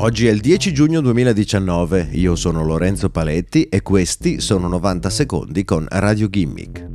Oggi è il 10 giugno 2019, io sono Lorenzo Paletti e questi sono 90 secondi con Radio Gimmick.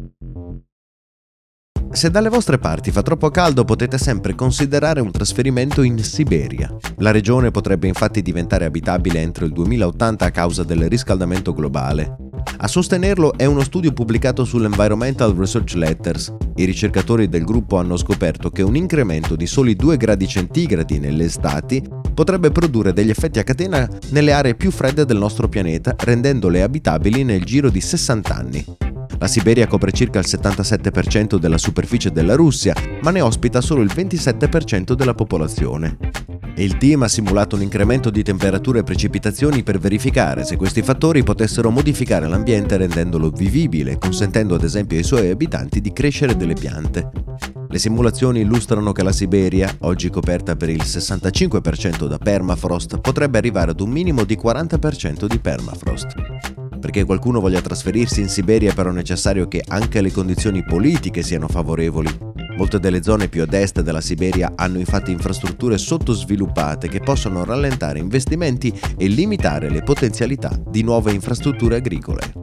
Se dalle vostre parti fa troppo caldo potete sempre considerare un trasferimento in Siberia. La regione potrebbe infatti diventare abitabile entro il 2080 a causa del riscaldamento globale. A sostenerlo è uno studio pubblicato sull'Environmental Research Letters. I ricercatori del gruppo hanno scoperto che un incremento di soli 2 gradi centigradi nelle estati potrebbe produrre degli effetti a catena nelle aree più fredde del nostro pianeta, rendendole abitabili nel giro di 60 anni. La Siberia copre circa il 77% della superficie della Russia, ma ne ospita solo il 27% della popolazione. Il team ha simulato un incremento di temperature e precipitazioni per verificare se questi fattori potessero modificare l'ambiente rendendolo vivibile, consentendo ad esempio ai suoi abitanti di crescere delle piante. Le simulazioni illustrano che la Siberia, oggi coperta per il 65% da permafrost, potrebbe arrivare ad un minimo di 40% di permafrost. Perché qualcuno voglia trasferirsi in Siberia è però necessario che anche le condizioni politiche siano favorevoli. Molte delle zone più ad est della Siberia hanno infatti infrastrutture sottosviluppate che possono rallentare investimenti e limitare le potenzialità di nuove infrastrutture agricole.